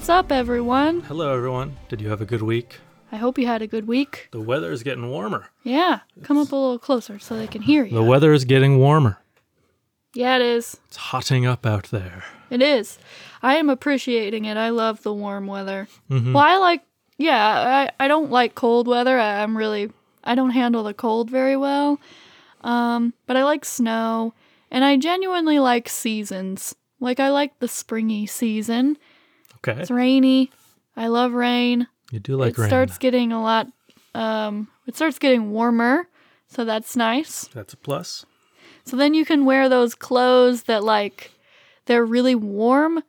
what's up, everyone? Hello, everyone. Did you have a good week? I hope you had a good week. The weather is getting warmer. Yeah, come up a little closer so they can hear you. The weather is getting warmer. yeah, it is. It's hotting up out there. It is. I am appreciating it. I love the warm weather. Mhm. Well, I like, yeah, I, I don't like cold weather. I, I'm really, I don't handle the cold very well. Um, but I like snow, and I genuinely like seasons. Like, I like the springy season. Okay. It's rainy. I love rain. You do like it rain. It starts getting a lot, um, it starts getting warmer. So that's nice. That's a plus. So then you can wear those clothes that like they're really warm,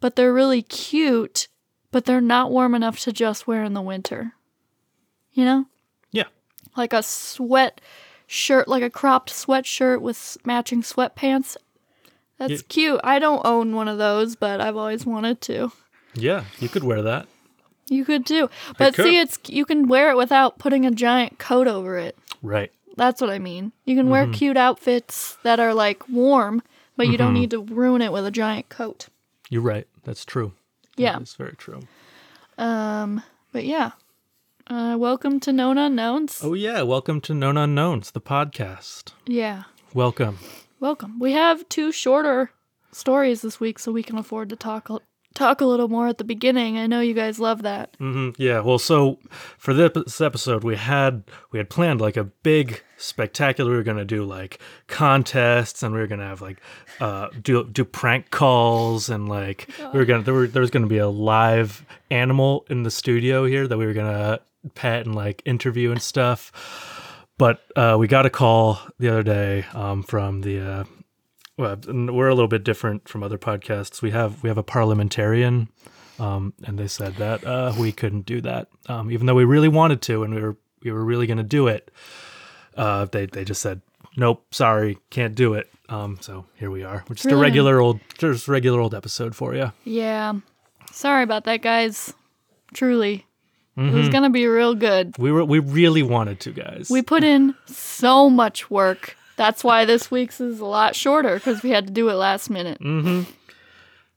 but they're really cute, but they're not warm enough to just wear in the winter. You know? Yeah. Like a sweat shirt, like a cropped sweatshirt with matching sweatpants. That's Yeah. cute. I don't own one of those, but I've always wanted to. Yeah, you could wear that. You could too. But could. see, it's you can wear it without putting a giant coat over it. Right. That's what I mean. You can wear cute outfits that are like warm, but you don't need to ruin it with a giant coat. You're right. That's true. Yeah. That's very true. Um, but yeah. Uh, welcome to Known Unknowns. Oh, yeah. Welcome to Known Unknowns, the podcast. Yeah. Welcome. Welcome. We have two shorter stories this week, so we can afford to talk talk a little more at the beginning. I know you guys love that. hmm Yeah. Well, so for this episode, we had we had planned like a big spectacular. We were gonna do like contests, and we were gonna have like uh, do do prank calls, and like we were gonna there were there was gonna be a live animal in the studio here that we were gonna pet and like interview and stuff. But uh, we got a call the other day um, from the. Uh, well, we're a little bit different from other podcasts. We have we have a parliamentarian um, and they said that uh, we couldn't do that, um, even though we really wanted to, and we were we were really going to do it. Uh, they they just said, nope, sorry, can't do it. Um, so here we are. We're just a regular old, just regular old episode for you. Yeah. Sorry about that, guys. Truly. It was going to be real good. We were we really wanted to, guys. We put in so much work. That's why this week's is a lot shorter because we had to do it last minute. Mm.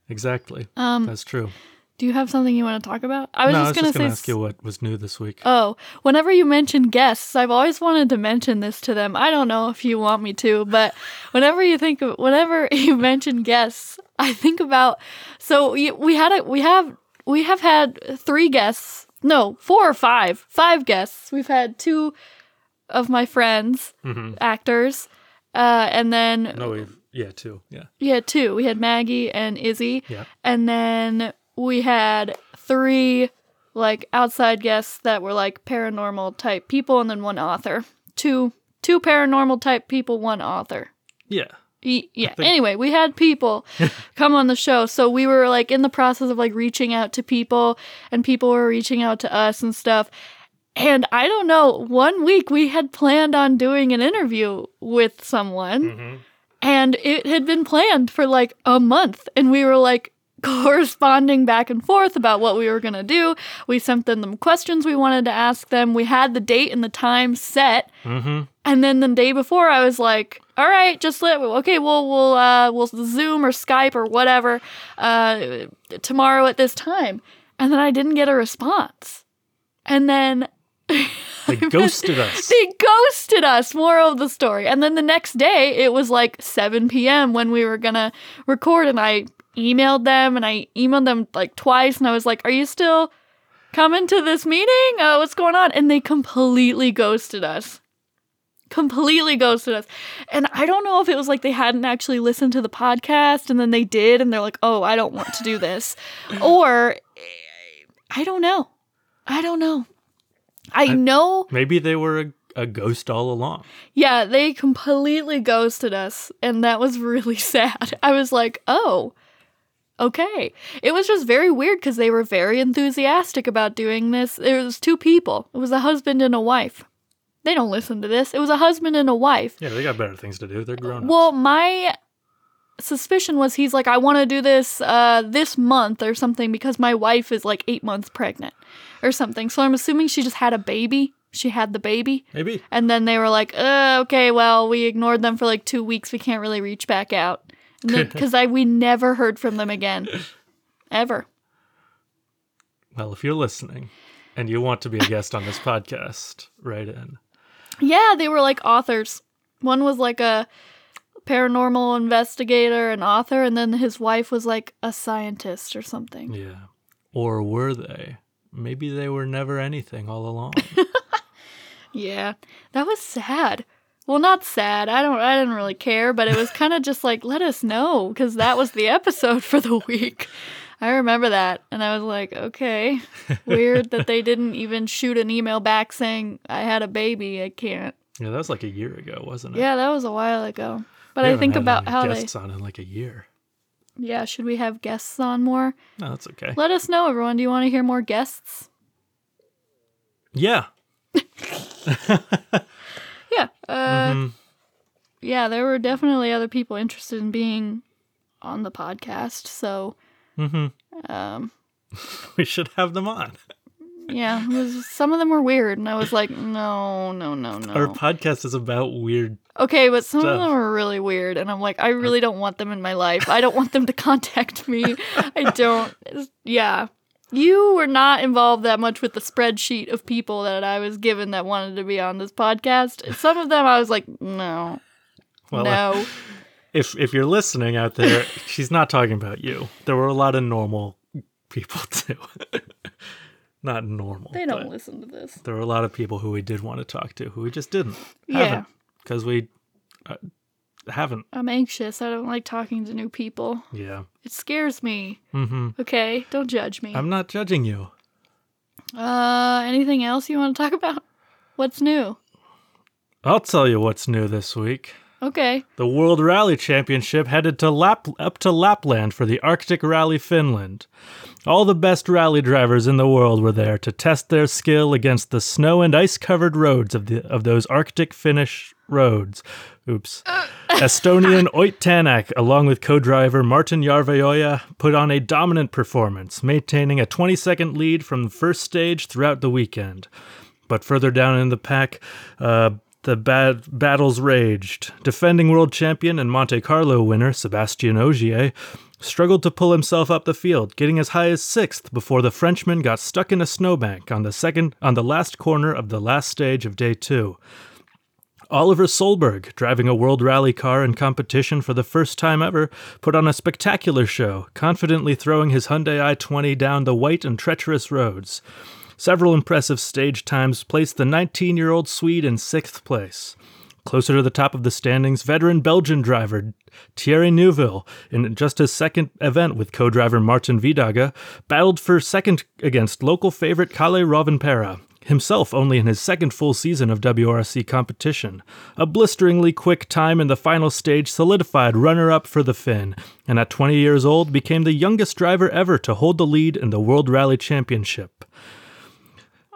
exactly. Um, That's true. Do you have something you want to talk about? I was no, just say. gonna ask you what was new this week. Oh, whenever you mention guests, I've always wanted to mention this to them. I don't know if you want me to, but whenever you think of, whenever you mention guests, I think about. So we, we had a we have we have had three guests. No, four or five. Five guests. We've had two of my friends, actors, uh, and then no, we yeah, two. Yeah. yeah, two. We had Maggie and Izzy. Yeah. And then we had three like outside guests that were like paranormal type people and then one author. Two two paranormal type people, one author. Yeah. E- yeah. think- Anyway, we had people come on the show. So we were like in the process of like reaching out to people and people were reaching out to us and stuff. And I don't know, one week we had planned on doing an interview with someone Mm-hmm. and it had been planned for like a month and we were like corresponding back and forth about what we were going to do. We sent them the questions we wanted to ask them. We had the date and the time set. Mm-hmm. and then the day before i was like all right just let okay we'll we'll uh we'll zoom or skype or whatever uh tomorrow at this time. And then i didn't get a response. And then They ghosted us. they ghosted us. Moral of the story. And then the next day, it was like 7 p.m. when we were gonna record, and I emailed them, and I emailed them like twice, and I was like, "Are you still coming to this meeting? Uh, what's going on?" And they completely ghosted us. Completely ghosted us. And I don't know if it was like they hadn't actually listened to the podcast and then they did and they're like, oh, I don't want to do this. or I don't know. I don't know. I know Maybe they were a, a ghost all along. Yeah, they completely ghosted us, and that was really sad. I was like, oh, okay. It was just very weird because they were very enthusiastic about doing this. There was two people. It was a husband and a wife. They don't listen to this. It was a husband and a wife. Yeah, they got better things to do. They're grown. Well, my suspicion was he's like, I want to do this uh, this month or something because my wife is like eight months pregnant or something. So I'm assuming she just had a baby. She had the baby. Maybe. And then they were like, uh, okay, well, we ignored them for like two weeks. We can't really reach back out. because I we never heard from them again, ever. Well, if you're listening and you want to be a guest on this podcast, write in. Yeah, they were like authors. One was like a paranormal investigator and author, and then his wife was like a scientist or something. Yeah. Or were they? Maybe they were never anything all along. Yeah, that was sad. Well, not sad. I don't. I didn't really care, but it was kind of just like, let us know, because that was the episode for the week. I remember that, and I was like, okay, weird that they didn't even shoot an email back saying I had a baby. I can't. yeah, that was like a year ago, wasn't it? Yeah, that was a while ago. But I think about how they. guests on in like a year. Yeah, should we have guests on more? No, that's okay. Let us know, everyone. Do you want to hear more guests? Yeah. Yeah. Uh, Mhm. Yeah, there were definitely other people interested in being on the podcast. So, Mhm. um, We should have them on. yeah, was, some of them were weird, and I was like, no, no, no, no. Our podcast is about weird. Okay, but some of them are really weird, and I'm like, I really don't want them in my life. I don't want them to contact me. I don't. Yeah. You were not involved that much with the spreadsheet of people that I was given that wanted to be on this podcast. Some of them I was like, no, Well, no. if if you're listening out there, she's not talking about you. There were a lot of normal people too. not normal. They don't listen to this. There were a lot of people who we did want to talk to who we just didn't. Yeah. Because we uh, haven't. I'm anxious. I don't like talking to new people. Yeah. It scares me. hmm Okay, don't judge me. I'm not judging you. Uh, anything else you want to talk about? What's new? I'll tell you what's new this week. Okay. The World Rally Championship headed to Lap- up to Lapland for the Arctic Rally Finland. All the best rally drivers in the world were there to test their skill against the snow and ice-covered roads of the of those Arctic Finnish roads. Oops. Estonian Ott Tanak, along with co-driver Martin Järveoja, put on a dominant performance, maintaining a 20-second lead from the first stage throughout the weekend. But further down in the pack, uh, the bad battles raged. Defending world champion and Monte Carlo winner Sebastien Ogier struggled to pull himself up the field, getting as high as sixth before the Frenchman got stuck in a snowbank on the second on the last corner of the last stage of day two. Oliver Solberg, driving a World Rally car in competition for the first time ever, put on a spectacular show, confidently throwing his Hyundai i20 down the white and treacherous roads. Several impressive stage times placed the 19 year old Swede in sixth place. Closer to the top of the standings, veteran Belgian driver Thierry Neuville, in just his second event with co driver Martijn Wydaeghe, battled for second against local favorite Kalle Rovanperä, himself only in his second full season of WRC competition. A blisteringly quick time in the final stage solidified runner up for the Finn, and at 20 years old became the youngest driver ever to hold the lead in the World Rally Championship.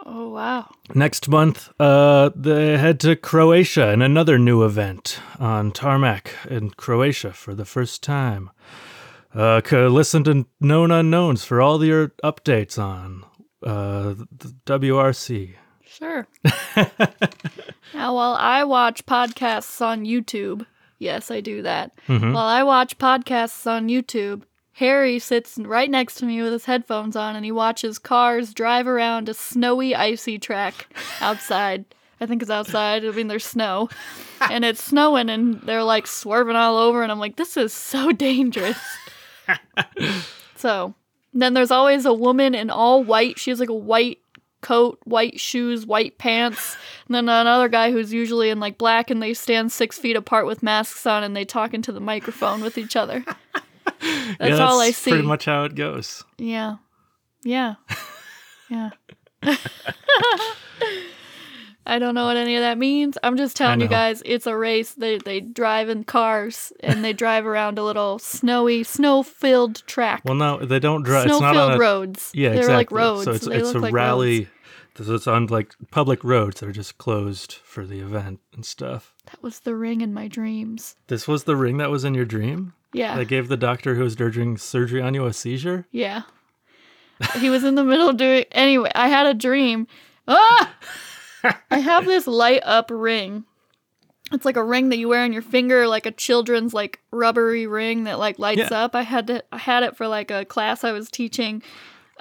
Oh wow. Next month, uh, they head to Croatia in another new event on tarmac in Croatia for the first time. Uh, listen to Known Unknowns for all your updates on uh, the WRC. Sure. now, while I watch podcasts on YouTube, yes, I do that. Mhm. While I watch podcasts on YouTube, Harry sits right next to me with his headphones on and he watches cars drive around a snowy, icy track outside. I think it's outside. I mean, there's snow. And it's snowing and they're like swerving all over. And I'm like, this is so dangerous. so then there's always a woman in all white. She has like a white coat, white shoes, white pants. And then another guy who's usually in like black and they stand six feet apart with masks on and they talk into the microphone with each other. That's yeah, all I that's see. Pretty much how it goes. Yeah. Yeah. Yeah. I don't know what any of that means. I'm just telling you guys, it's a race. They they drive in cars and they drive around a little snowy, snow-filled track. Well, no, they don't drive. It's not Snow-filled on roads. Yeah, They're exactly. like roads. So it's they it's a like rally. roads. So it's on like public roads that are just closed for the event and stuff. That was the ring in my dreams. This was the ring that was in your dream. Yeah. That gave the doctor who was doing surgery on you a seizure. Yeah. he was in the middle doing anyway, I had a dream. Ah! I have this light up ring It's like a ring that you wear on your finger, like a children's like rubbery ring that like lights Yeah. up. I had to I had it for like a class I was teaching.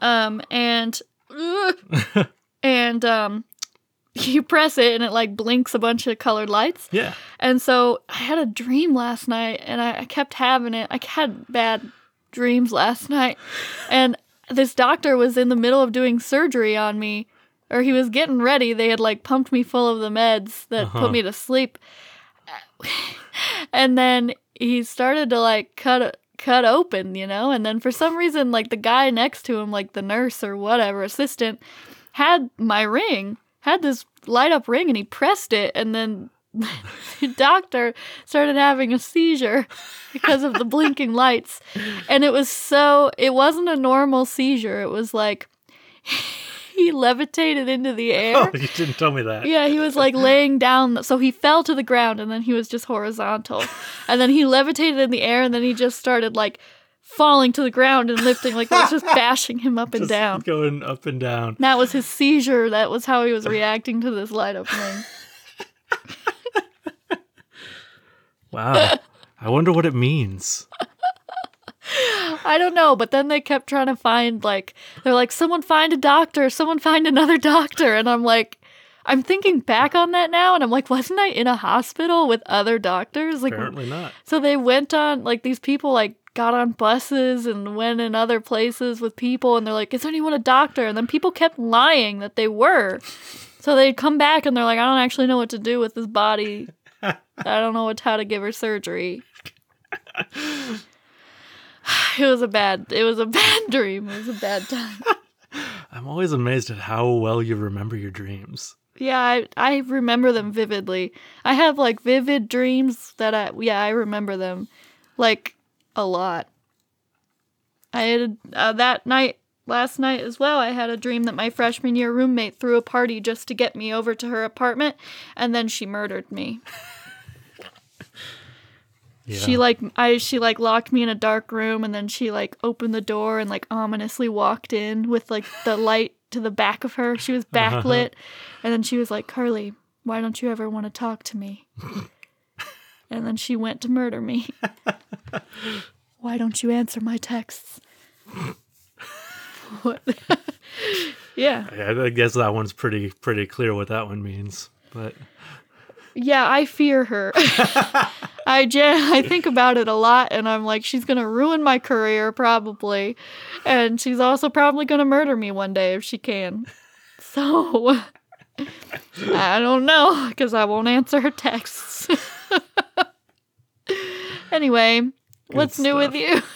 Um and and um you press it and it like blinks a bunch of colored lights. Yeah. And so I had a dream last night and I, I kept having it. I had bad dreams last night. And this doctor was in the middle of doing surgery on me, or he was getting ready. They had like pumped me full of the meds that Uh-huh. put me to sleep. and then he started to like cut cut open, you know? And then for some reason like the guy next to him, like the nurse or whatever, assistant, had my ring, had this light up ring and he pressed it and then the doctor started having a seizure because of the blinking lights. And it was so, it wasn't a normal seizure. It was like he levitated into the air. Oh, you didn't tell me that. Yeah, he was like laying down. So he fell to the ground and then he was just horizontal. And then he levitated in the air and then he just started like falling to the ground and lifting, like it was just bashing him up and Just down. going up and down. That was his seizure. That was how he was reacting to this light up ring. Wow. I wonder what it means. I don't know, but then they kept trying to find like they're like someone find a doctor, someone find another doctor, and I'm like I'm thinking back on that now and I'm like wasn't I in a hospital with other doctors? Like Apparently not. so they went on like these people like got on buses and went in other places with people and they're like is anyone a doctor? And then people kept lying that they were. So they'd come back and they're like I don't actually know what to do with this body. I don't know what how to give her surgery. It was a bad it was a bad dream. It was a bad time. I'm always amazed at how well you remember your dreams. Yeah, I I remember them vividly. I have like vivid dreams that I yeah, I remember them like a lot. I had uh, that night last night as well. I had a dream that my freshman year roommate threw a party just to get me over to her apartment and then she murdered me. Yeah. She like I she like locked me in a dark room and then she like opened the door and like ominously walked in with like the light to the back of her. She was uh-huh. backlit and then she was like, "Carly, why don't you ever want to talk to me?" and then she went to murder me. why don't you answer my texts? what? yeah. I I guess that one's pretty pretty clear what that one means. But Yeah, I fear her. I gen- I think about it a lot and I'm like she's going to ruin my career probably. And she's also probably going to murder me one day if she can. So I don't know cuz I won't answer her texts. anyway, what's new with you?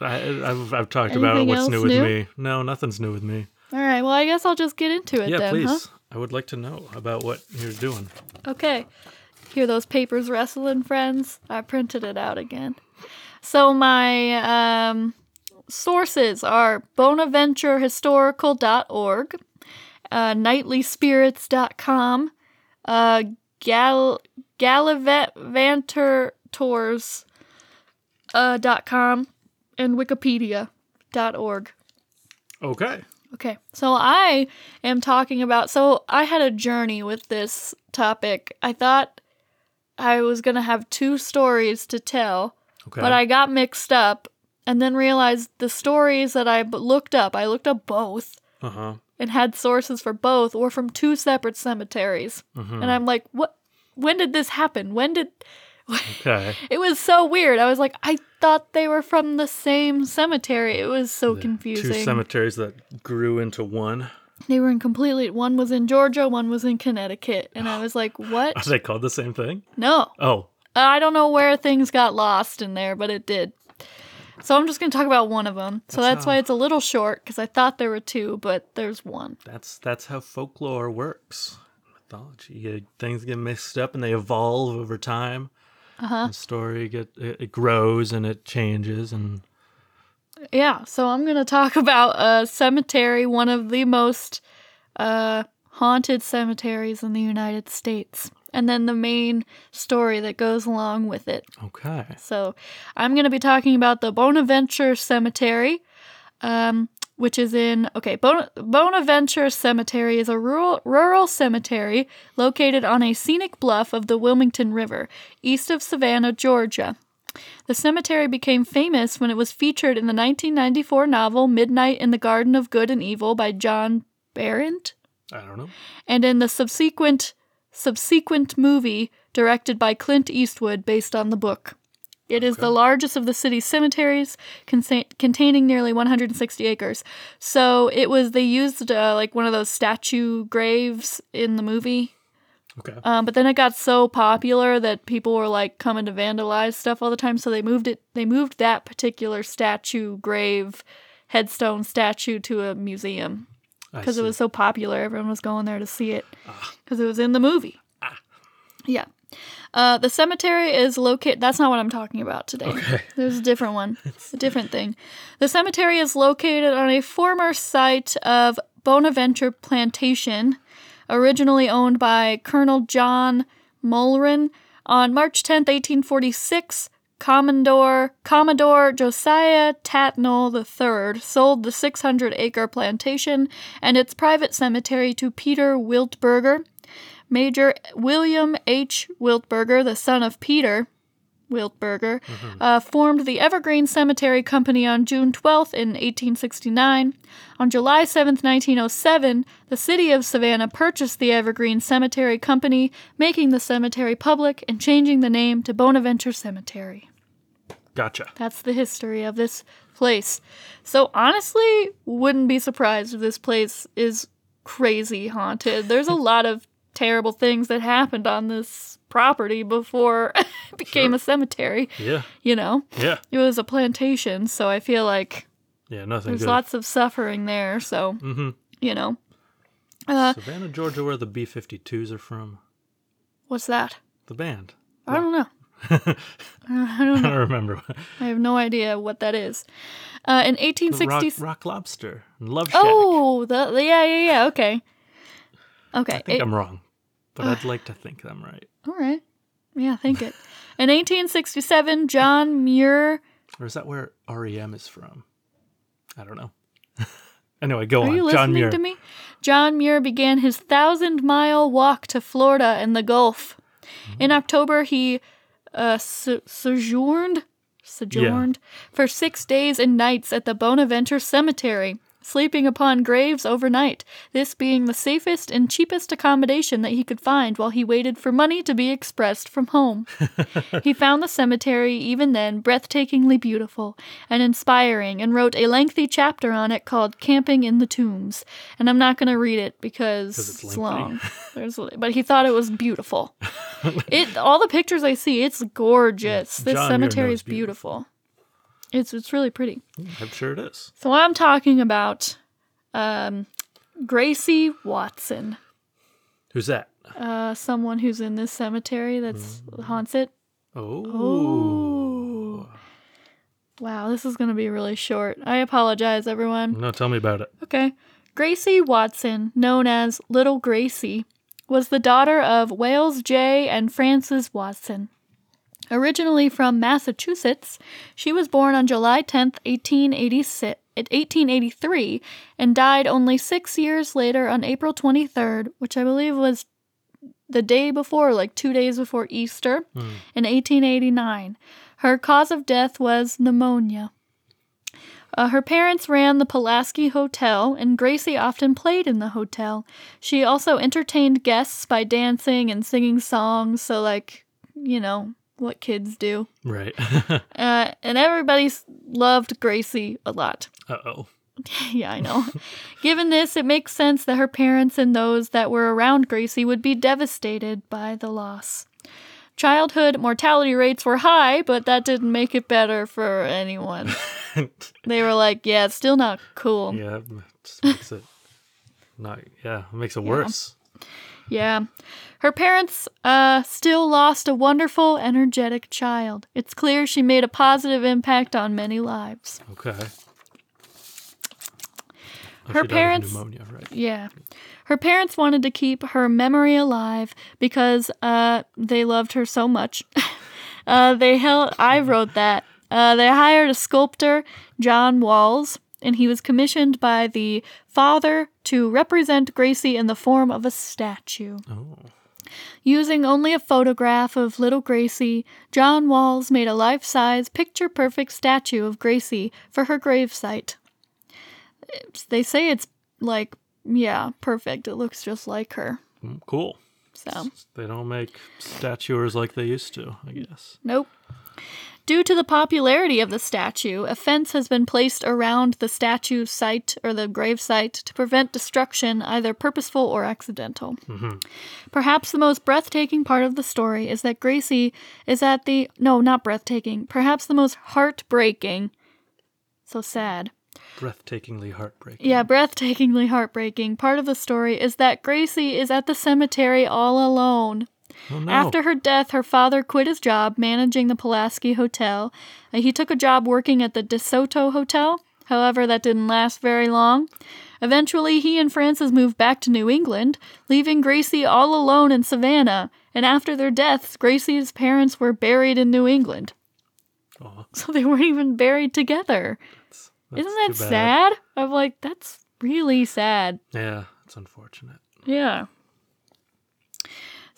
I, I've I've talked about what's else new with me. No, nothing's new with me. All right, well, I guess I'll just get into it yeah, then, please. huh? I would like to know about what you're doing. Okay. Hear those papers wrestling, friends? I printed it out again. So my um, sources are bonaventurehistorical.org, uh, nightlyspirits.com, uh, gal- gallivantertours uh, dot com, and wikipedia.org. Okay. Okay, so I am talking about. So I had a journey with this topic. I thought I was going to have two stories to tell, Okay. but I got mixed up and then realized the stories that I looked up, I looked up both uh huh. and had sources for both were from two separate cemeteries. Mm-hmm. And I'm like, what? When did this happen? When did. Okay. It was so weird. I was like, I thought they were from the same cemetery. It was so confusing. Two cemeteries that grew into one. They were in completely. One was in Georgia, one was in Connecticut, and I was like, "What? Are they called the same thing? No, Oh, uh, I don't know where things got lost in there, but it did." So I'm just gonna talk about one of them. So That's that's why it's a little short because I thought there were two, but there's one. that's that's how folklore works. Mythology. You- things get mixed up and they evolve over time. Uh huh. The story get it, it grows and it changes and Yeah. So I'm gonna talk about a cemetery, one of the most uh, haunted cemeteries in the United States, and then the main story that goes along with it. okay. So I'm going to be talking about the Bonaventure Cemetery. Um, which is in okay Bon- bonaventure cemetery is a rural rural cemetery located on a scenic bluff of the wilmington river east of savannah georgia the cemetery became famous when it was featured in the 1994 novel midnight in the garden of good and evil by john berendt I don't know. and in the subsequent subsequent movie directed by Clint Eastwood based on the book. It is the largest of the city's cemeteries, consa- containing nearly 160 acres. So it was they used uh, like one of those statue graves in the movie. Okay. Um, but then it got so popular that people were like coming to vandalize stuff all the time. So they moved it. They moved that particular statue grave, headstone statue to a museum because it was so popular. Everyone was going there to see it because it was in the movie. Yeah. Uh, the cemetery is located. That's not what I'm talking about today. Okay. There's a different one, a different thing. The cemetery is located on a former site of Bonaventure Plantation, originally owned by Colonel John Mullryne. On March 10th, 1846, Commodore Commodore Josiah Tattnall III sold the 600 acre plantation and its private cemetery to Peter Wiltberger. Major William H. Wiltberger, the son of Peter Wiltberger, uh, formed the Evergreen Cemetery Company on June 12th in 1869. On July 7th, 1907, the city of Savannah purchased the Evergreen Cemetery Company, making the cemetery public and changing the name to Bonaventure Cemetery. Gotcha. That's the history of this place. So honestly, wouldn't be surprised if this place is crazy haunted. There's a lot of terrible things that happened on this property before it became a cemetery, Yeah. you know. Yeah. It was a plantation, so I feel like Yeah. Nothing there's good. lots of suffering there, so mm-hmm. you know. Uh, Savannah, Georgia, where the B-52s are from. what's that? The band. I don't know. I don't I don't remember. I have no idea what that is. Uh, in The rock, 1860s. rock Lobster. Love Shack. Oh, the yeah, yeah, yeah. Okay. Okay. I think it- I'm wrong, but I'd like to think I'm right. all right. Yeah, think it. In 1867, John Muir. Or is that where REM is from? I don't know. anyway, go Are on. you John listening Muir. to me? John Muir began his thousand mile walk to Florida and the Gulf. In October, he uh, so- sojourned sojourned for six days and nights at the Bonaventure Cemetery, sleeping upon graves overnight. This being the safest and cheapest accommodation that he could find while he waited for money to be expressed from home. he found the cemetery even then breathtakingly beautiful and inspiring and wrote a lengthy chapter on it called Camping in the Tombs. And I'm not going to read it because it's it's, long. There's, but he thought it was beautiful. it all the pictures I see, it's gorgeous. This John Muir cemetery knows is beautiful. It's it's really pretty. I'm sure it is. So I'm talking about um, Gracie Watson, Who's that? uh, someone who's in this cemetery that's Mm. haunts it. Oh. Ooh. Wow, this is going to be really short. I apologize, everyone. No, tell me about it. Okay. Gracie Watson, known as Little Gracie, was the daughter of Wales J. and Frances Watson. Originally from Massachusetts, she was born on July 10th, 1886, 1883, and died only six years later on April 23rd, which I believe was the day before, like two days before Easter, in 1889. Her cause of death was pneumonia. Uh, her parents ran the Pulaski Hotel, and Gracie often played in the hotel. She also entertained guests by dancing and singing songs, so, like, you know, what kids do. Right. Uh, and everybody loved Gracie a lot. uh oh. yeah, I know. Given this, it makes sense that her parents and those that were around Gracie would be devastated by the loss. Childhood mortality rates were high, but that didn't make it better for anyone. they were like, yeah, it's still not cool. Yeah, it just makes it not. Yeah, it makes it worse. Yeah. Her parents uh, still lost a wonderful, energetic child. It's clear she made a positive impact on many lives. Okay. Oh, Her she died of parents- pneumonia, right? Yeah. Her parents wanted to keep her memory alive because uh, they loved her so much. uh, they held. I wrote that. Uh, they hired a sculptor, John Walz, and he was commissioned by the father to represent Gracie in the form of a statue. Oh. Using only a photograph of little Gracie, John Walz made a life size, picture perfect statue of Gracie for her gravesite. It's- They say it's like, yeah, perfect. It looks just like her. Mm, Cool. So, They don't make statues like they used to, I guess. nope. Due to the popularity of the statue, a fence has been placed around the statue site or the grave site to prevent destruction, either purposeful or accidental. Mm-hmm. Perhaps the most breathtaking part of the story is that Gracie is at the no, not breathtaking. Perhaps the most heartbreaking. So sad. Breathtakingly heartbreaking. Yeah, breathtakingly heartbreaking. Part of the story is that Gracie is at the cemetery all alone. Oh, no. After her death, her father quit his job managing the Pulaski Hotel. Uh, he took a job working at the DeSoto Hotel. However, that didn't last very long. Eventually, he and Frances moved back to New England, leaving Gracie all alone in Savannah. And after their deaths, Gracie's parents were buried in New England. Aw, So they weren't even buried together. that's Isn't that sad? I'm like, that's really sad. Yeah, it's unfortunate. Yeah.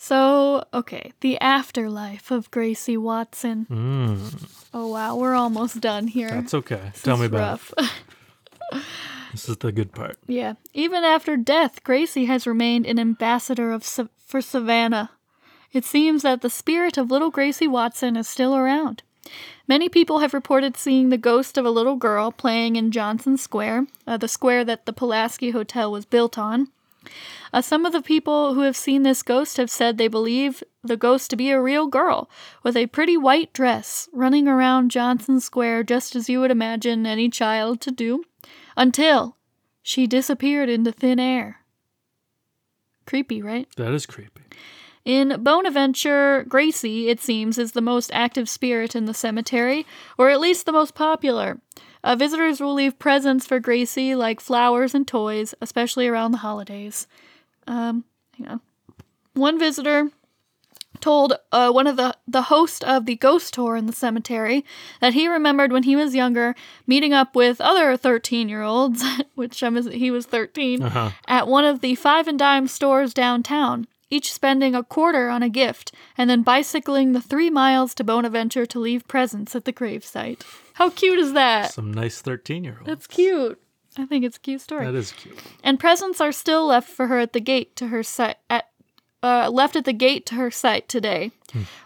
So, okay, the afterlife of Gracie Watson. Mm, Oh wow, we're almost done here. that's okay. This Tell me about rough. it. This is the good part. yeah. Even after death, Gracie has remained an ambassador of for Savannah. It seems that the spirit of little Gracie Watson is still around. Many people have reported seeing the ghost of a little girl playing in Johnson Square, uh, the square that the Pulaski Hotel was built on. Uh, some of the people who have seen this ghost have said they believe the ghost to be a real girl with a pretty white dress running around Johnson Square just as you would imagine any child to do, until she disappeared into thin air. Creepy, right? That is creepy. In Bonaventure, Gracie, it seems, is the most active spirit in the cemetery, or at least the most popular. Uh, visitors will leave presents for Gracie, like flowers and toys, especially around the holidays. Um, hang on. One visitor told uh, one of the the host of the ghost tour in the cemetery that he remembered when he was younger meeting up with other 13 year olds which he was 13 Uh huh. at one of the five and dime stores downtown, each spending a quarter on a gift, and then bicycling the three miles to Bonaventure to leave presents at the gravesite. How cute is that? Some nice 13 year old. That's cute. I think it's a cute story. That is cute. And presents are still left for her at the gate to her site at uh, left at the gate to her site today.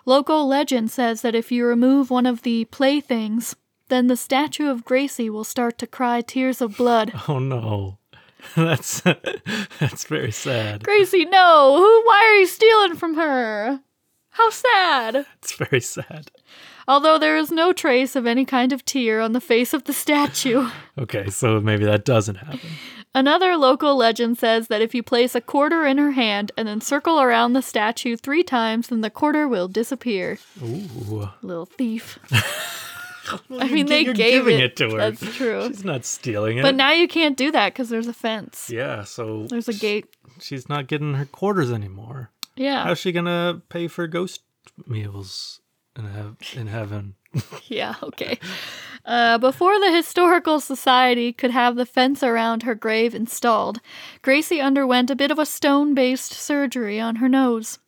Local legend says that if you remove one of the playthings, then the statue of Gracie will start to cry tears of blood. Oh no. That's that's very sad. Gracie, no! Who? Why are you stealing from her? How sad! It's very sad. Although there is no trace of any kind of tear on the face of the statue. Okay, so maybe that doesn't happen. Another local legend says that if you place a quarter in her hand and then circle around the statue three times, then the quarter will disappear. Ooh. Little thief. Well, I mean, they you're gave giving it. it, to her. That's true. She's not stealing it. But now you can't do that because there's a fence. yeah, so There's a gate. she's not getting her quarters anymore. Yeah. How's she gonna pay for ghost meals in in heaven? Yeah, okay. Uh, before the Historical Society could have the fence around her grave installed, Gracie underwent a bit of a stone based surgery on her nose,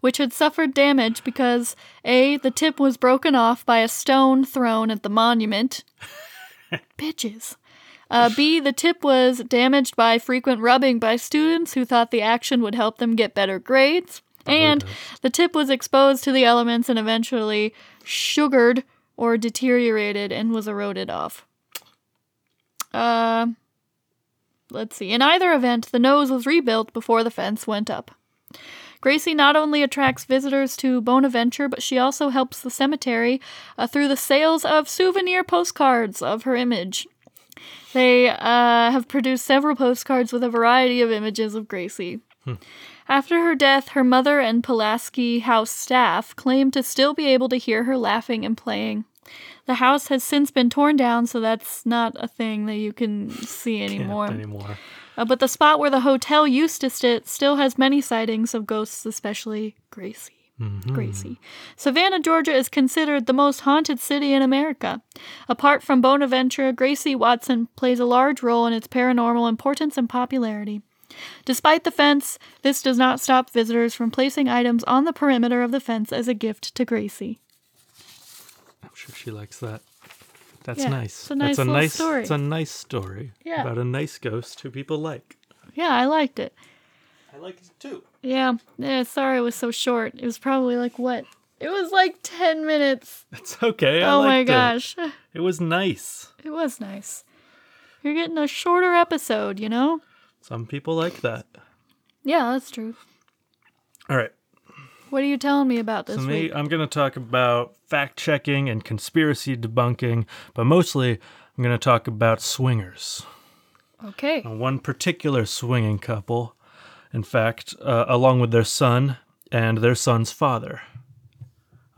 which had suffered damage because A, the tip was broken off by a stone thrown at the monument. Bitches. Uh, B, the tip was damaged by frequent rubbing by students who thought the action would help them get better grades. And the tip was exposed to the elements and eventually sugared or deteriorated and was eroded off. Uh, let's see. In either event, the nose was rebuilt before the fence went up. Gracie not only attracts visitors to Bonaventure, but she also helps the cemetery uh, through the sales of souvenir postcards of her image. They uh, have produced several postcards with a variety of images of Gracie. After her death, her mother and Pulaski House staff claim to still be able to hear her laughing and playing. The house has since been torn down, so that's not a thing that you can see anymore. anymore. Uh, but the spot where the hotel used to sit still has many sightings of ghosts, especially Gracie. Gracie. Savannah, Georgia is considered the most haunted city in America. Apart from Bonaventure, Gracie Watson plays a large role in its paranormal importance and popularity. Despite the fence, this does not stop visitors from placing items on the perimeter of the fence as a gift to Gracie. I'm sure she likes that. That's Yeah, nice. it's a nice That's a little nice. story. It's a nice story Yeah. about a nice ghost who people like. Yeah, I liked it. I liked it too. Yeah, yeah, sorry it was so short. It was probably like what? It was like 10 minutes. It's okay. I oh my liked it. gosh. It was nice. It was nice. You're getting a shorter episode, you know? Some people like that. Yeah, that's true. All right. What are you telling me about this So me, week? I'm going to talk about fact checking and conspiracy debunking, but mostly I'm going to talk about swingers. Okay. Uh, One particular swinging couple, in fact, uh, along with their son and their son's father.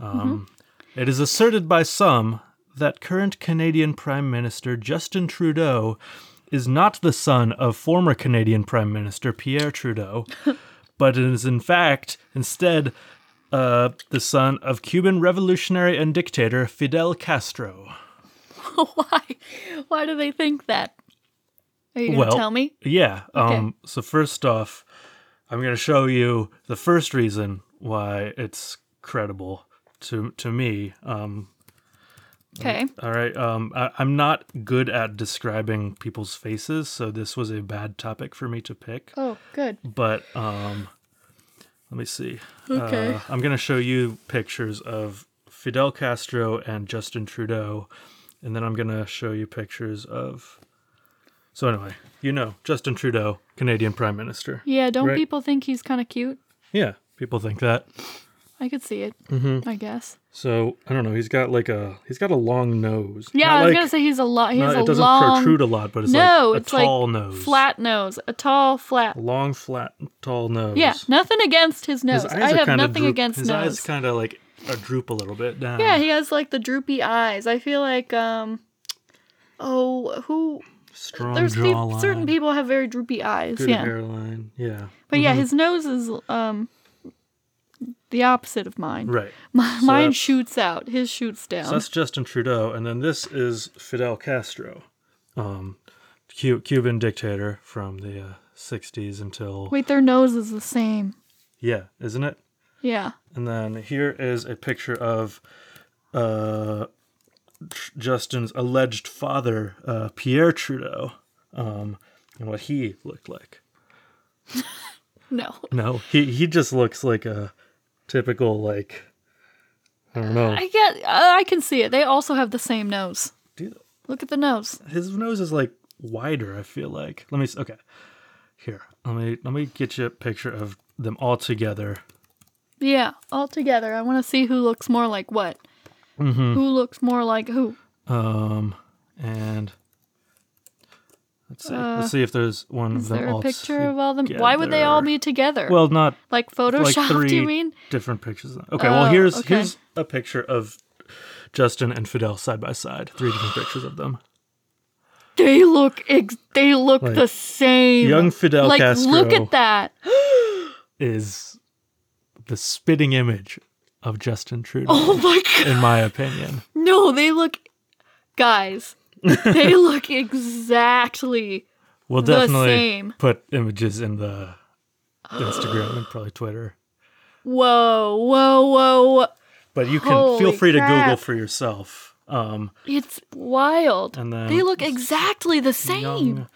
Um, It is asserted by some that current Canadian Prime Minister Justin Trudeau is not the son of former Canadian Prime Minister Pierre Trudeau, but is in fact instead uh, the son of Cuban revolutionary and dictator Fidel Castro. Why? Why do they think that? Are you going to Well, tell me? Yeah. Okay. Um, so first off, I'm going to show you the first reason why it's credible to to me. Um, Okay. all right. Um, I, I'm not good at describing people's faces, so this was a bad topic for me to pick. Oh, good. But um, let me see. Okay. Uh, I'm going to show you pictures of Fidel Castro and Justin Trudeau, and then I'm going to show you pictures of. So anyway, you know Justin Trudeau, Canadian Prime Minister. Yeah, don't Right. people think he's kind of cute? Yeah, people think that. I could see it. Mm-hmm. I guess. So I don't know. He's got like a he's got a long nose. Yeah, Not I was like- gonna say he's a lot. He not- has it a doesn't long, protrude a lot, but it's no, like a it's like tall nose, flat nose, a tall, flat. long, flat, tall nose. Yeah, nothing against his nose. His I have nothing droop- against his nose. eyes kind of like a droop a little bit down. yeah, he has like the droopy eyes. I feel like um, oh, who? strong There's jawline, certain people have very droopy eyes. good yeah, hairline. Yeah, but yeah, his nose is um, the opposite of mine. right. My, So mine shoots out. His shoots down. So that's Justin Trudeau, and then this is Fidel Castro, um, Cu- Cuban dictator from the uh, '60s until Wait, their nose is the same. yeah, isn't it? Yeah. And then here is a picture of uh, Justin's alleged father, uh, Pierre Trudeau, um, and what he looked like. No. No, he he just looks like a typical like I don't know. I get. Uh, I can see it. They also have the same nose. Dude, Look at the nose. his nose is like wider. I feel like. Let me. Okay, here. Let me let me get you a picture of them all together. Yeah, all together. I want to see who looks more like what. Mm-hmm. Who looks more like who? Um, and let's see. Uh, let's see if there's one of them there a picture of all them? Why would they all be together? Well, not like Photoshop? like three do you mean? different pictures. Okay, well Oh, here's okay. here's a picture of Justin and Fidel side by side. Three different pictures of them. They look. Ex- they look Like, the same. young Fidel like, Castro. look at that. Is the spitting image of Justin Trudeau, Oh my god. in my opinion. No, they look. Guys, they look exactly. We'll The definitely same. put images in the Instagram and probably Twitter. Whoa, whoa, whoa. But you can feel Holy free to Google for yourself. Um, It's wild. and then They look exactly the same.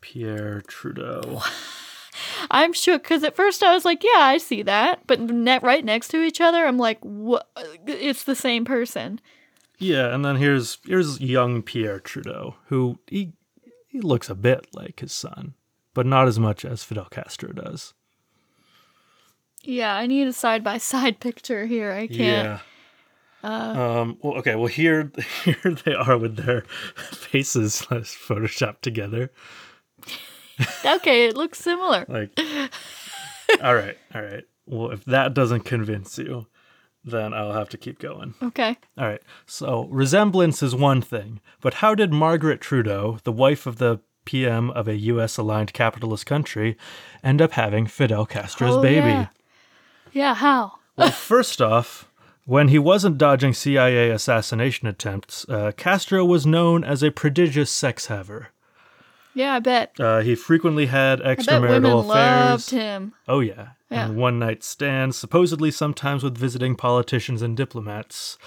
Pierre Trudeau. I'm shook because at first I was like, yeah, I see that. But ne- right next to each other, I'm like, what? It's the same person. Yeah, and then here's here's young Pierre Trudeau, who he he looks a bit like his son, but not as much as Fidel Castro does. Yeah, I need a side by side picture here. I can't. Yeah. um. Well. Okay. Well, here here they are with their faces photoshopped together. Okay, it looks similar. Like. all right. All right. Well, if that doesn't convince you, then I'll have to keep going. Okay. All right. So resemblance is one thing, but how did Margaret Trudeau, the wife of the PM of a U.S. aligned capitalist country, end up having Fidel Castro's Oh, baby? Yeah. yeah, how? Well, first off, when he wasn't dodging CIA assassination attempts, uh, Castro was known as a prodigious sex haver. Yeah, I bet. Uh, he frequently had extramarital I bet women affairs. loved him. Oh yeah, Yeah. and one night stands, supposedly sometimes with visiting politicians and diplomats.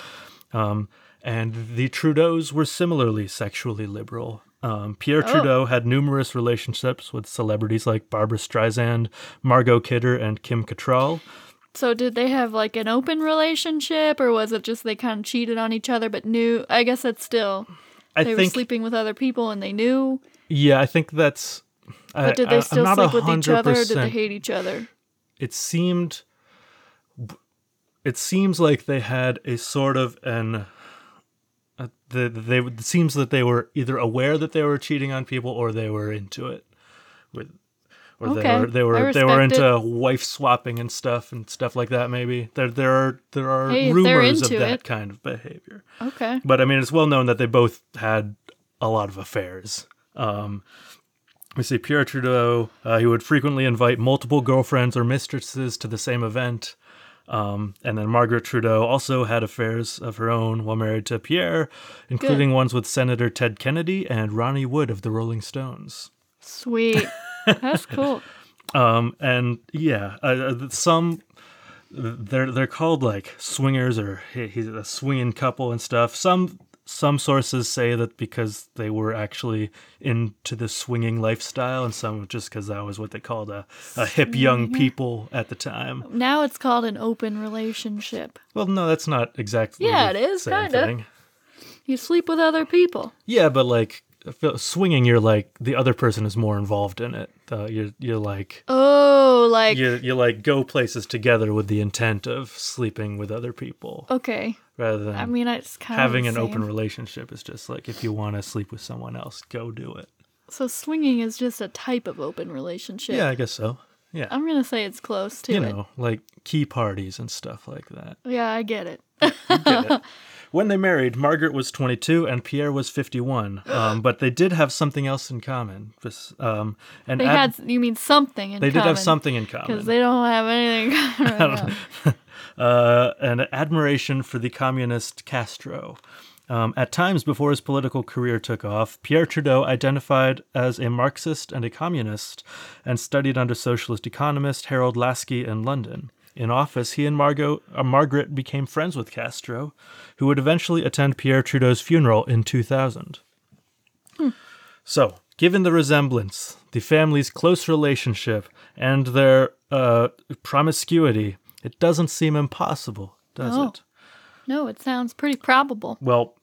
Um, and the Trudeaus were similarly sexually liberal. Um, Pierre Oh. Trudeau had numerous relationships with celebrities like Barbra Streisand, Margot Kidder, and Kim Cattrall. So did they have like an open relationship, or was it just they kind of cheated on each other but knew? I guess that's still I they were think, sleeping with other people and they knew. yeah, I think that's. But did they still sleep with each other, or did they hate each other? It seemed it seems like they had a sort of an uh, the, they it seems that they were either aware that they were cheating on people or they were into it with or they were they were they were into wife swapping and stuff and stuff like that maybe there there are there are Hey, rumors of that it. kind of behavior Okay. but I mean, it's well known that they both had a lot of affairs. Um, we see Pierre Trudeau. Uh, he would frequently invite multiple girlfriends or mistresses to the same event. Um, and then Margaret Trudeau also had affairs of her own while married to Pierre, including ones with Senator Ted Kennedy and Ronnie Wood of the Rolling Stones. Sweet. That's cool. Um, and yeah, uh, uh, some they're they're called like swingers or he- he's a swinging couple and stuff. Some some sources say that because they were actually into the swinging lifestyle, and some just because that was what they called a, a hip young mm-hmm. people at the time. Now it's called an open relationship. Well, no, that's not exactly. Yeah, it is, kinda. You sleep with other people. Yeah, but like swinging, you're like the other person is more involved in it. Uh, you're you're like Oh, like you you like go places together with the intent of sleeping with other people okay. rather than I mean, it's kind having of an open relationship is just like if you want to sleep with someone else go do it So swinging is just a type of open relationship. yeah i guess so yeah I'm gonna say it's close to you it. know like key parties and stuff like that Yeah, I get it. Get it? when they married margaret was 22 and pierre was 51 um, but they did have something else in common um, and They ad- had you mean something in they did have something in common. because they don't have anything. in common right uh, an admiration for the communist Castro. Um, at times before his political career took off, Pierre Trudeau identified as a Marxist and a communist and studied under socialist economist Harold Laski in London. In office, he and Margot, uh, Margaret became friends with Castro, who would eventually attend Pierre Trudeau's funeral in 2000. So, given the resemblance, the family's close relationship, and their uh, promiscuity, it doesn't seem impossible, does No. it? No, it sounds pretty probable. Well,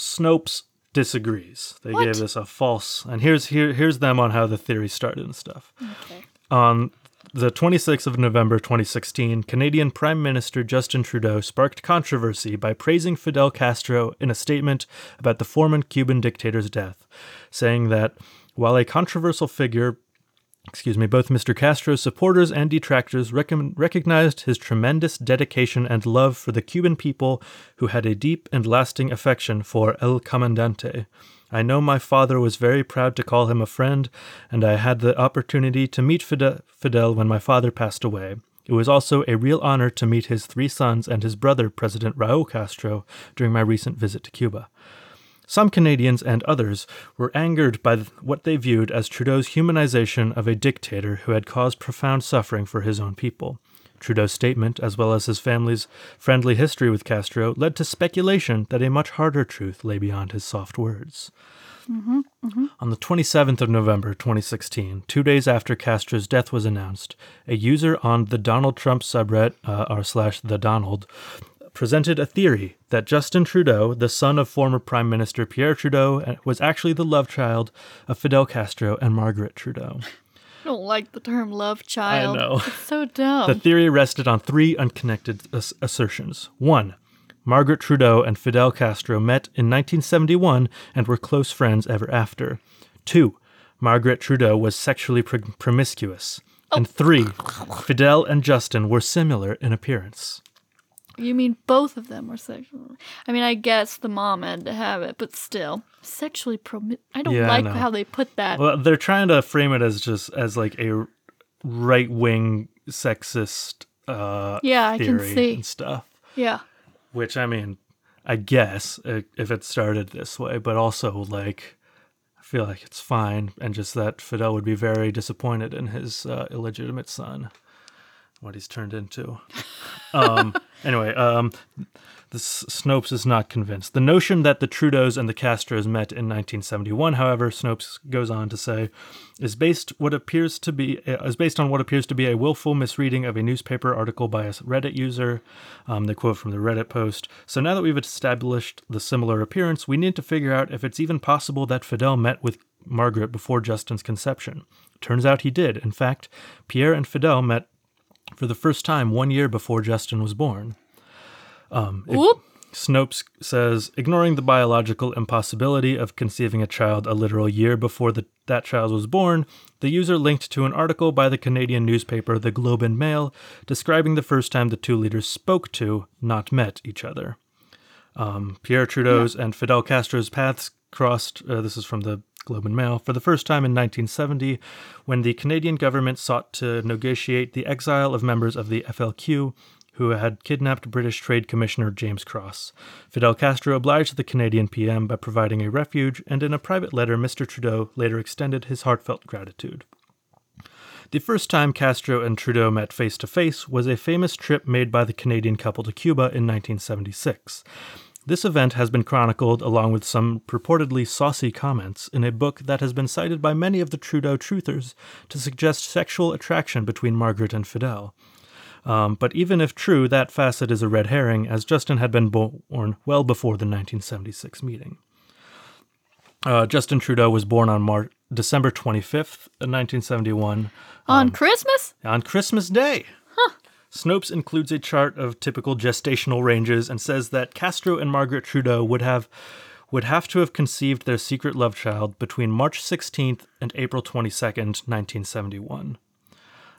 Snopes disagrees. They What? gave us a false, and here's here here's them on how the theory started and stuff. Okay. On the 26th of November 2016, Canadian Prime Minister Justin Trudeau sparked controversy by praising Fidel Castro in a statement about the former Cuban dictator's death, saying that while a controversial figure, excuse me, both Mr. Castro's supporters and detractors recom- recognized his tremendous dedication and love for the Cuban people who had a deep and lasting affection for El Comandante. I know my father was very proud to call him a friend, and I had the opportunity to meet Fide- Fidel when my father passed away. It was also a real honor to meet his three sons and his brother, President Raul Castro, during my recent visit to Cuba. Some Canadians and others were angered by what they viewed as Trudeau's humanization of a dictator who had caused profound suffering for his own people. Trudeau's statement, as well as his family's friendly history with Castro, led to speculation that a much harder truth lay beyond his soft words. mm-hmm. On the 27th of November 2016, two days after Castro's death was announced, a user on the Donald Trump subreddit uh, r slash the Donald presented a theory that Justin Trudeau, the son of former Prime Minister Pierre Trudeau, was actually the love child of Fidel Castro and Margaret Trudeau. I don't like the term love child. I know. It's so dumb. The theory rested on three unconnected as- assertions. One, Margaret Trudeau and Fidel Castro met in 1971 and were close friends ever after. Two, Margaret Trudeau was sexually pr- promiscuous. And oh. three, Fidel and Justin were similar in appearance. You mean both of them were sexual? I mean, I guess the mom had to have it, but still, sexually promi. I don't Yeah, I like know. how they put that. Well, they're trying to frame it as just as like a right wing sexist uh, Yeah, I can theory see. and stuff. Yeah. Which I mean, I guess if it started this way, but also like I feel like it's fine, and just that Fidel would be very disappointed in his uh, illegitimate son, what he's turned into. um, anyway, um, this Snopes is not convinced. The notion that the Trudeaus and the Castros met in 1971, however, Snopes goes on to say, is based what appears to be uh, is based on what appears to be a willful misreading of a newspaper article by a Reddit user. Um, the quote from the Reddit post. So now that we've established the similar appearance, we need to figure out if it's even possible that Fidel met with Margaret before Justin's conception. Turns out he did. In fact, Pierre and Fidel met for the first time one year before Justin was born. Whoop. Snopes says, ignoring the biological impossibility of conceiving a child a literal year before the, that child was born, the user linked to an article by the Canadian newspaper The Globe and Mail describing the first time the two leaders spoke to, not met, each other. Um, Pierre Trudeau's and Fidel Castro's paths crossed, uh, this is from the Globe and Mail, for the first time in 1970 when the Canadian government sought to negotiate the exile of members of the FLQ who had kidnapped British Trade Commissioner James Cross. Fidel Castro obliged the Canadian PM by providing a refuge, and in a private letter, Mr. Trudeau later extended his heartfelt gratitude. The first time Castro and Trudeau met face to face was a famous trip made by the Canadian couple to Cuba in 1976. This event has been chronicled along with some purportedly saucy comments in a book that has been cited by many of the Trudeau truthers to suggest sexual attraction between Margaret and Fidel. Um, but even if true, that facet is a red herring, as Justin had been born well before the 1976 meeting. Uh, Justin Trudeau was born on Mar- December 25th, 1971, On Christmas? on Christmas Day. Snopes includes a chart of typical gestational ranges and says that Castro and Margaret Trudeau would have would have to have conceived their secret love child between March 16th and April 22nd, 1971.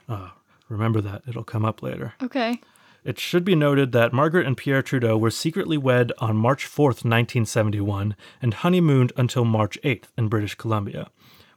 Uh, remember that, it'll come up later. Okay. It should be noted that Margaret and Pierre Trudeau were secretly wed on March 4th, 1971, and honeymooned until March 8th in British Columbia.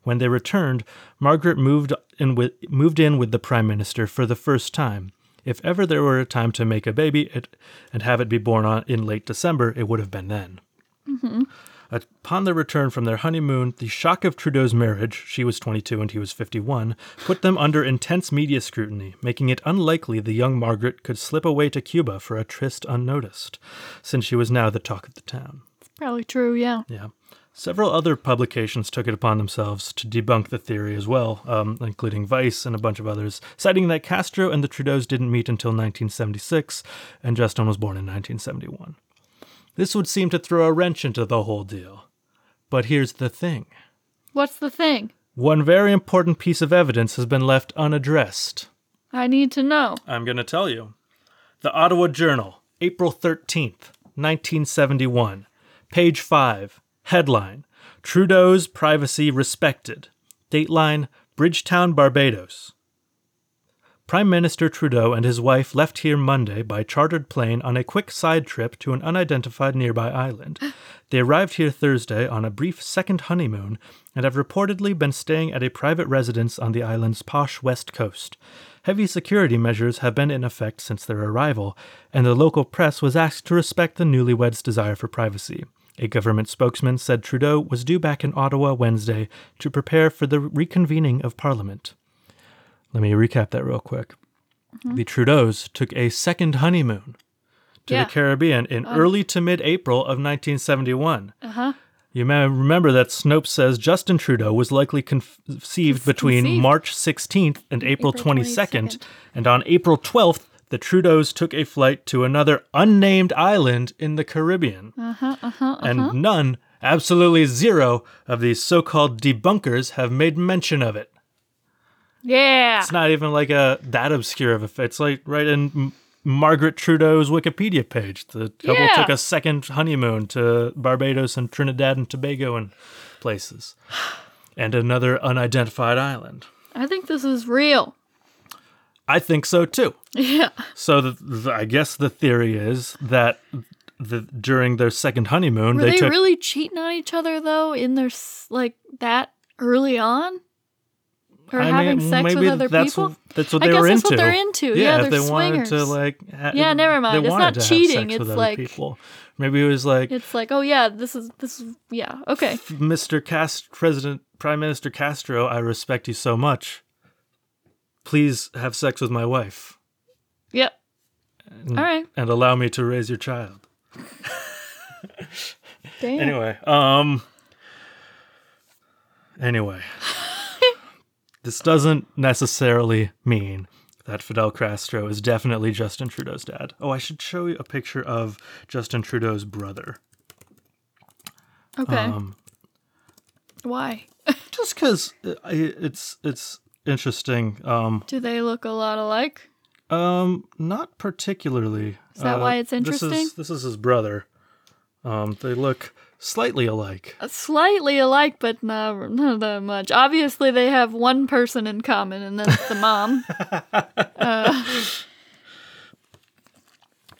When they returned, Margaret moved in with, moved in with the Prime Minister for the first time. If ever there were a time to make a baby it, and have it be born on, in late December, it would have been then. Mm-hmm. Upon their return from their honeymoon, the shock of Trudeau's marriage, she was 22 and he was 51, put them under intense media scrutiny, making it unlikely the young Margaret could slip away to Cuba for a tryst unnoticed, since she was now the talk of the town. Probably true, yeah. Yeah. Several other publications took it upon themselves to debunk the theory as well, um, including Vice and a bunch of others, citing that Castro and the Trudeaus didn't meet until 1976, and Justin was born in 1971. This would seem to throw a wrench into the whole deal. But here's the thing What's the thing? one very important piece of evidence has been left unaddressed. I need to know. I'm going to tell you. The Ottawa Journal, April 13th, 1971. Page 5. Headline Trudeau's privacy respected. Dateline Bridgetown, Barbados. Prime Minister Trudeau and his wife left here Monday by chartered plane on a quick side trip to an unidentified nearby island. They arrived here Thursday on a brief second honeymoon and have reportedly been staying at a private residence on the island's posh west coast. Heavy security measures have been in effect since their arrival, and the local press was asked to respect the newlyweds' desire for privacy. A government spokesman said Trudeau was due back in Ottawa Wednesday to prepare for the reconvening of Parliament. Let me recap that real quick. The Trudeaus took a second honeymoon to Yeah. the Caribbean in early to mid April of 1971. Uh huh. You may remember that Snopes says Justin Trudeau was likely conceived between conceived. March 16th and April, April 22nd, 22nd. and on April 12th, the Trudeaus took a flight to another unnamed island in the Caribbean. Uh-huh, uh-huh, And none, absolutely zero, of these so called debunkers have made mention of it. Yeah. It's not even like a that obscure of a. f- It's like right in M- Margaret Trudeau's Wikipedia page. The couple Yeah. took a second honeymoon to Barbados and Trinidad and Tobago and places, and another unidentified island. I think this is real. I think so too. Yeah. So the, the, I guess the theory is that the during their second honeymoon Were they, they, took really cheating on each other though in their like that early on? or I having mean, sex with other that's people? What, that's what I they guess were that's into. what they're into. Yeah, if they're they wanted to swingers. like. Ha- Yeah, never mind. It's not cheating, it's like- people. Maybe it was like It's like, oh yeah, this is this is yeah, okay. Mr. Cast President Prime Minister Castro, I respect you so much. Please have sex with my wife Yep. All right. and allow me to raise your child. Damn. Anyway, um anyway. this doesn't necessarily mean that Fidel Castro is definitely Justin Trudeau's dad. Oh, I should show you a picture of Justin Trudeau's brother. Okay. Um Why? just cuz it's it's interesting. Um Do they look a lot alike? Um, not particularly. Is that Uh, why it's This interesting? is, this is his brother. Um, they look slightly alike. Uh, Slightly alike, but not, not that much. Obviously, they have one person in common, and that's the mom. uh,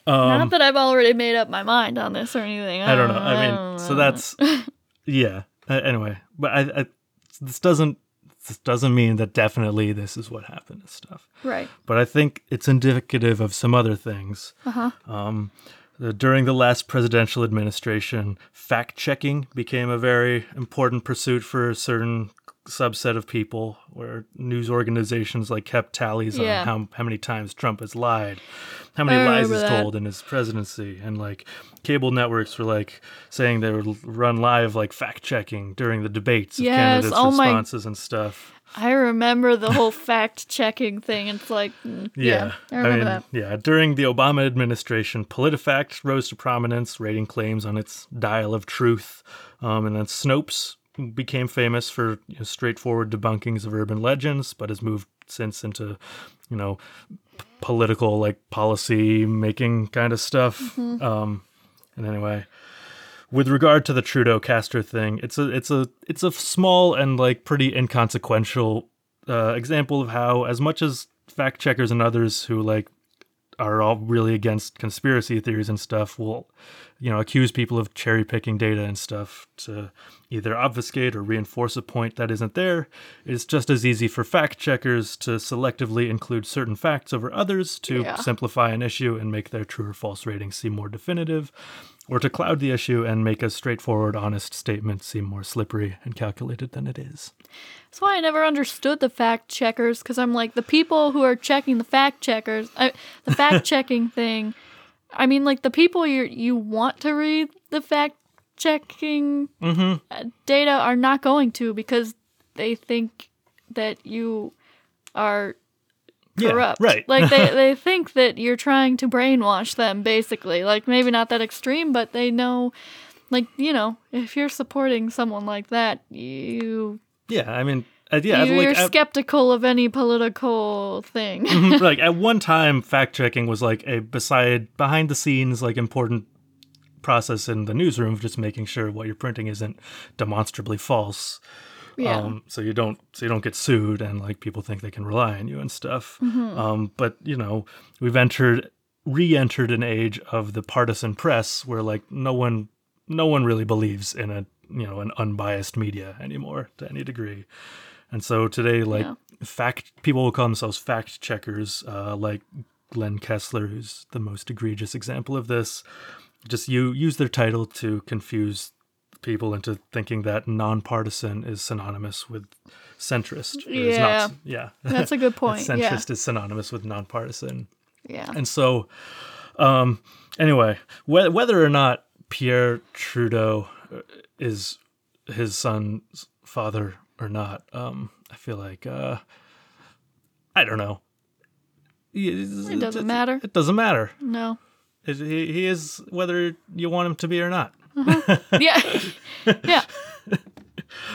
not that I've already made up my mind on this or anything. Um, I don't know. I mean, don't so that's yeah. Uh, anyway, but I, I this doesn't this doesn't mean that definitely this is what happened and stuff. right. But I think it's indicative of some other things. Uh-huh. Um, uh, during the last presidential administration, fact checking became a very important pursuit for certain subset of people, where news organizations like kept tallies Yeah. on how, how many times Trump has lied, how many lies he's that. told in his presidency, and like cable networks were like saying they would run live like fact checking during the debates of candidates' oh my- responses and stuff. I remember the whole fact checking thing. It's like, mm, yeah, I remember mean, that. Yeah, during the Obama administration, PolitiFact rose to prominence, rating claims on its dial of truth. Um, and then Snopes became famous for you know, straightforward debunkings of urban legends, but has moved since into, you know, p- political, like policy making kind of stuff. Mm-hmm. Um, and anyway, with regard to the Trudeau Castro thing, it's a it's a it's a small and like pretty inconsequential uh, example of how, as much as fact checkers and others who like are all really against conspiracy theories and stuff will, you know, accuse people of cherry picking data and stuff to either obfuscate or reinforce a point that isn't there. It's just as easy for fact checkers to selectively include certain facts over others to Yeah. simplify an issue and make their true or false rating seem more definitive, or to cloud the issue and make a straightforward, honest statement seem more slippery and calculated than it is. That's why I never understood the fact checkers because I'm like the people who are checking the fact checkers, I, the fact checking thing. I mean, like the people you you want to read the fact checking Mm-hmm. uh, data are not going to because they think that you are corrupt. Yeah, right. like they, they think that you're trying to brainwash them basically. Like maybe not that extreme, but they know like, you know, if you're supporting someone like that, you yeah, I mean, uh, yeah, you're like, at- skeptical of any political thing. like at one time fact checking was like a beside behind the scenes like important process in the newsroom of just making sure what you're printing isn't demonstrably false yeah. um, so you don't so you don't get sued and like people think they can rely on you and stuff um, but you know we've entered re-entered an age of the partisan press where like no one no one really believes in a you know an unbiased media anymore to any degree and so today like Yeah. fact people will call themselves fact checkers uh, like glenn kessler who's the most egregious example of this just you use their title to confuse people into thinking that nonpartisan is synonymous with centrist. Yeah. not, yeah. That's a good point. That yeah. centrist is synonymous with nonpartisan. Yeah. And so, um, anyway, wh- whether or not Pierre Trudeau uh, is his son's father or not, um, I feel like, uh, I don't know. It doesn't matter. It doesn't matter. No. He, he is whether you want him to be or not. Yeah. yeah.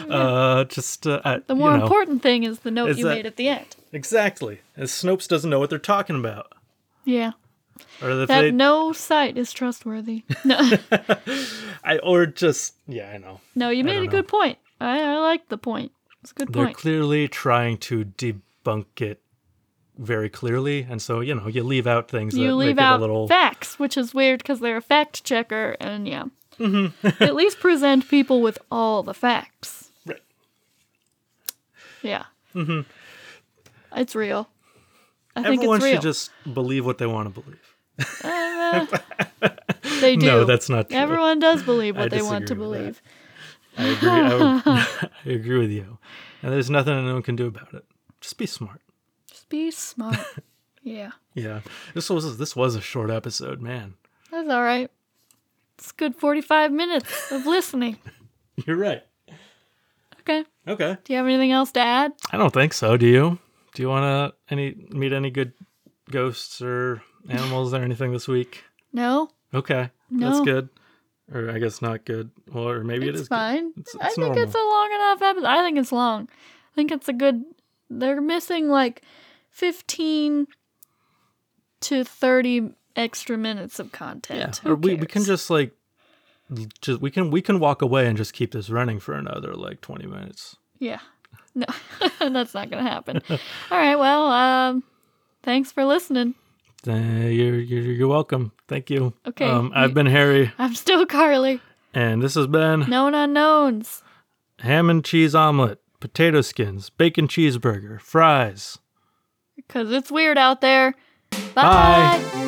Uh, just uh, The more you know, important thing is the note Is you that- made at the end. exactly. As Snopes doesn't know what they're talking about, Yeah. or That they, no site is trustworthy. No. I, or just yeah, I know. No, you made a know. good point. I, I like the point. It's a good point. They're clearly trying to debunk it very clearly, and so you know you leave out things that you leave make out it a little. facts, which is weird because they're a fact checker, and yeah. Mm-hmm. At least present people with all the facts. Right. Yeah. It's real. I think Everyone it's real. should just believe what they want to believe. they do. No, that's not true. Everyone does believe I what they want to believe. I agree. I, would- I agree with you. And there's nothing anyone can do about it. Just be smart. Just be smart. yeah, Yeah. This was this was a short episode, man. that's all right. It's a good 45 minutes of listening. You're right. Okay. Okay. Do you have anything else to add? I don't think so. Do you? Do you want to any meet any good ghosts or animals or anything this week? No, Okay, No. that's good. Or I guess not good. Well, or maybe it it's is. good. fine. It's- I it's think it's a long enough episode. I think it's long. I think it's a good. They're missing like 15 to 30 extra minutes of content. Who Or we, we can just like just we can we can walk away and just keep this running for another like 20 minutes. Yeah. No, that's not going to happen. All right. Well, um, thanks for listening. Uh, you're, you're you're welcome. Thank you. Okay, Um, I've been Harry, I'm still Carly. and this has been Known unknowns. ham and cheese omelet, potato skins, bacon cheeseburger, fries. Because it's weird out there. Bye. Bye.